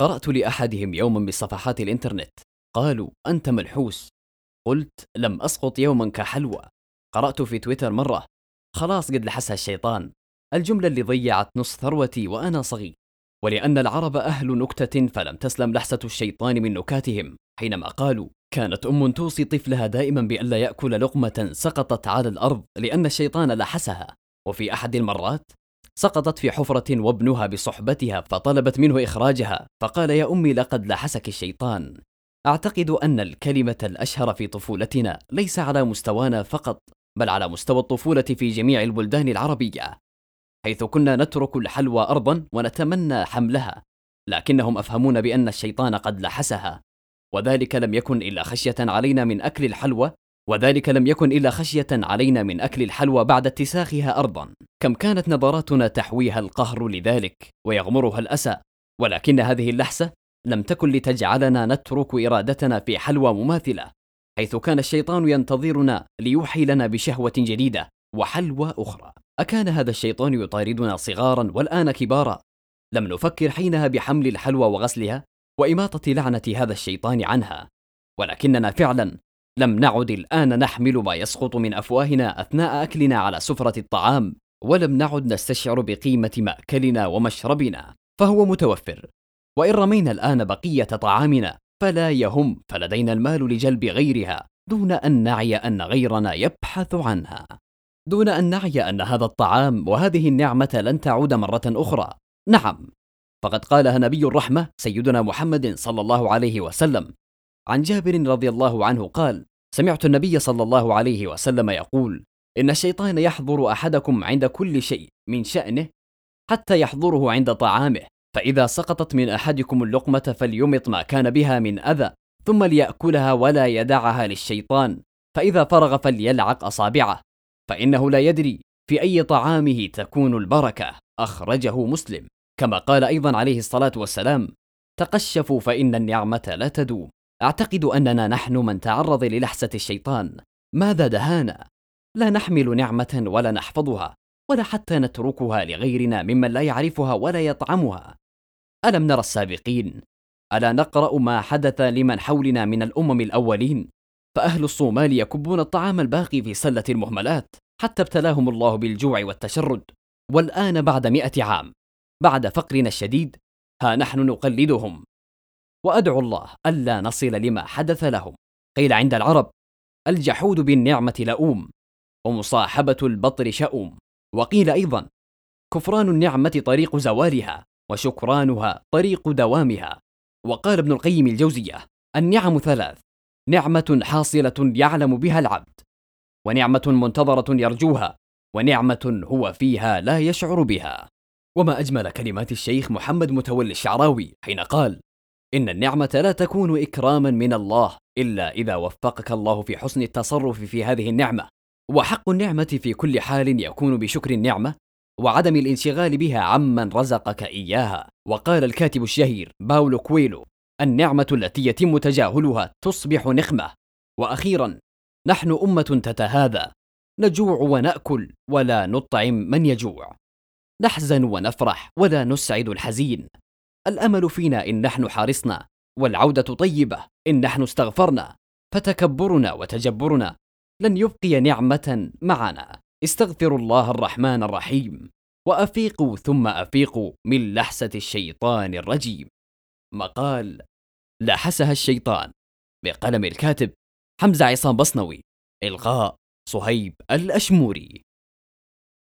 قرأت لأحدهم يوما بصفحات الإنترنت. قالوا أنت ملحوس. قلت لم أسقط يوما كحلوى. قرأت في تويتر مرة خلاص قد لحسها الشيطان. الجملة اللي ضيعت نص ثروتي وأنا صغير. ولأن العرب أهل نكتة فلم تسلم لحسة الشيطان من نكاتهم. حينما قالوا كانت أم توصي طفلها دائما بألا يأكل لقمة سقطت على الأرض لأن الشيطان لحسها. وفي أحد المرات سقطت في حفرة وابنها بصحبتها فطلبت منه إخراجها. فقال يا أمي لقد لحسك الشيطان. أعتقد أن الكلمة الأشهر في طفولتنا ليس على مستوانا فقط بل على مستوى الطفولة في جميع البلدان العربية. حيث كنا نترك الحلوى أرضا ونتمنى حملها لكنهم أفهمون بأن الشيطان قد لحسها. وذلك لم يكن إلا خشية علينا من أكل الحلوى وذلك لم يكن إلا خشية علينا من أكل الحلوى بعد اتساخها أرضا. كم كانت نظراتنا تحويها القهر لذلك ويغمرها الأسى ولكن هذه اللحسة لم تكن لتجعلنا نترك إرادتنا في حلوى مماثلة حيث كان الشيطان ينتظرنا ليوحي لنا بشهوة جديدة وحلوى أخرى. أكان هذا الشيطان يطاردنا صغارا والآن كبارا؟ لم نفكر حينها بحمل الحلوى وغسلها وإماطة لعنة هذا الشيطان عنها ولكننا فعلا لم نعد الآن نحمل ما يسقط من أفواهنا أثناء أكلنا على سفرة الطعام. ولم نعد نستشعر بقيمة مأكلنا ومشربنا فهو متوفر. وإن رمينا الآن بقية طعامنا فلا يهم فلدينا المال لجلب غيرها دون أن نعي أن غيرنا يبحث عنها. دون أن نعي أن هذا الطعام وهذه النعمة لن تعود مرة أخرى. نعم. فقد قالها نبي الرحمة سيدنا محمد صلى الله عليه وسلم. عن جابر رضي الله عنه قال سمعت النبي صلى الله عليه وسلم يقول إن الشيطان يحضر أحدكم عند كل شيء من شأنه حتى يحضره عند طعامه فإذا سقطت من أحدكم اللقمة فليمط ما كان بها من أذى ثم ليأكلها ولا يدعها للشيطان فإذا فرغ فليلعق أصابعه فإنه لا يدري في أي طعامه تكون البركة أخرجه مسلم. كما قال أيضا عليه الصلاة والسلام تقشفوا فإن النعمة لا تدوم. أعتقد أننا نحن من تعرض للحسة الشيطان. ماذا دهانا؟ لا نحمل نعمة ولا نحفظها ولا حتى نتركها لغيرنا ممن لا يعرفها ولا يطعمها. ألم نرى السابقين؟ ألا نقرأ ما حدث لمن حولنا من الأمم الأولين؟ فأهل الصومال يكبون الطعام الباقي في سلة المهملات حتى ابتلاهم الله بالجوع والتشرد. والآن بعد مئة عام بعد فقرنا الشديد ها نحن نقلدهم. وأدعو الله ألا نصل لما حدث لهم. قيل عند العرب الجحود بالنعمة لؤوم. ومصاحبة البطر شؤوم وقيل أيضا كفران النعمة طريق زوالها وشكرانها طريق دوامها. وقال ابن القيم الجوزية النعم ثلاث نعمة حاصلة يعلم بها العبد ونعمة منتظرة يرجوها ونعمة هو فيها لا يشعر بها. وما أجمل كلمات الشيخ محمد متولي الشعراوي حين قال إن النعمة لا تكون إكراما من الله إلا إذا وفقك الله في حسن التصرف في هذه النعمة. وحق النعمة في كل حال يكون بشكر النعمة وعدم الانشغال بها عمن رزقك إياها. وقال الكاتب الشهير باولو كويلو النعمة التي يتم تجاهلها تصبح نقمة وأخيرا نحن أمة تتهاذى نجوع ونأكل ولا نطعم من يجوع. نحزن ونفرح ولا نسعد الحزين. الأمل فينا إن نحن حارسنا والعودة طيبة إن نحن استغفرنا. فتكبرنا وتجبرنا لن يبقي نعمة معنا. استغفروا الله الرحمن الرحيم. وأفيقوا ثم أفيقوا من لحسة الشيطان الرجيم. مقال لحسها الشيطان. بقلم الكاتب حمزة عصام بصنوي. إلغاء صهيب الأشموري.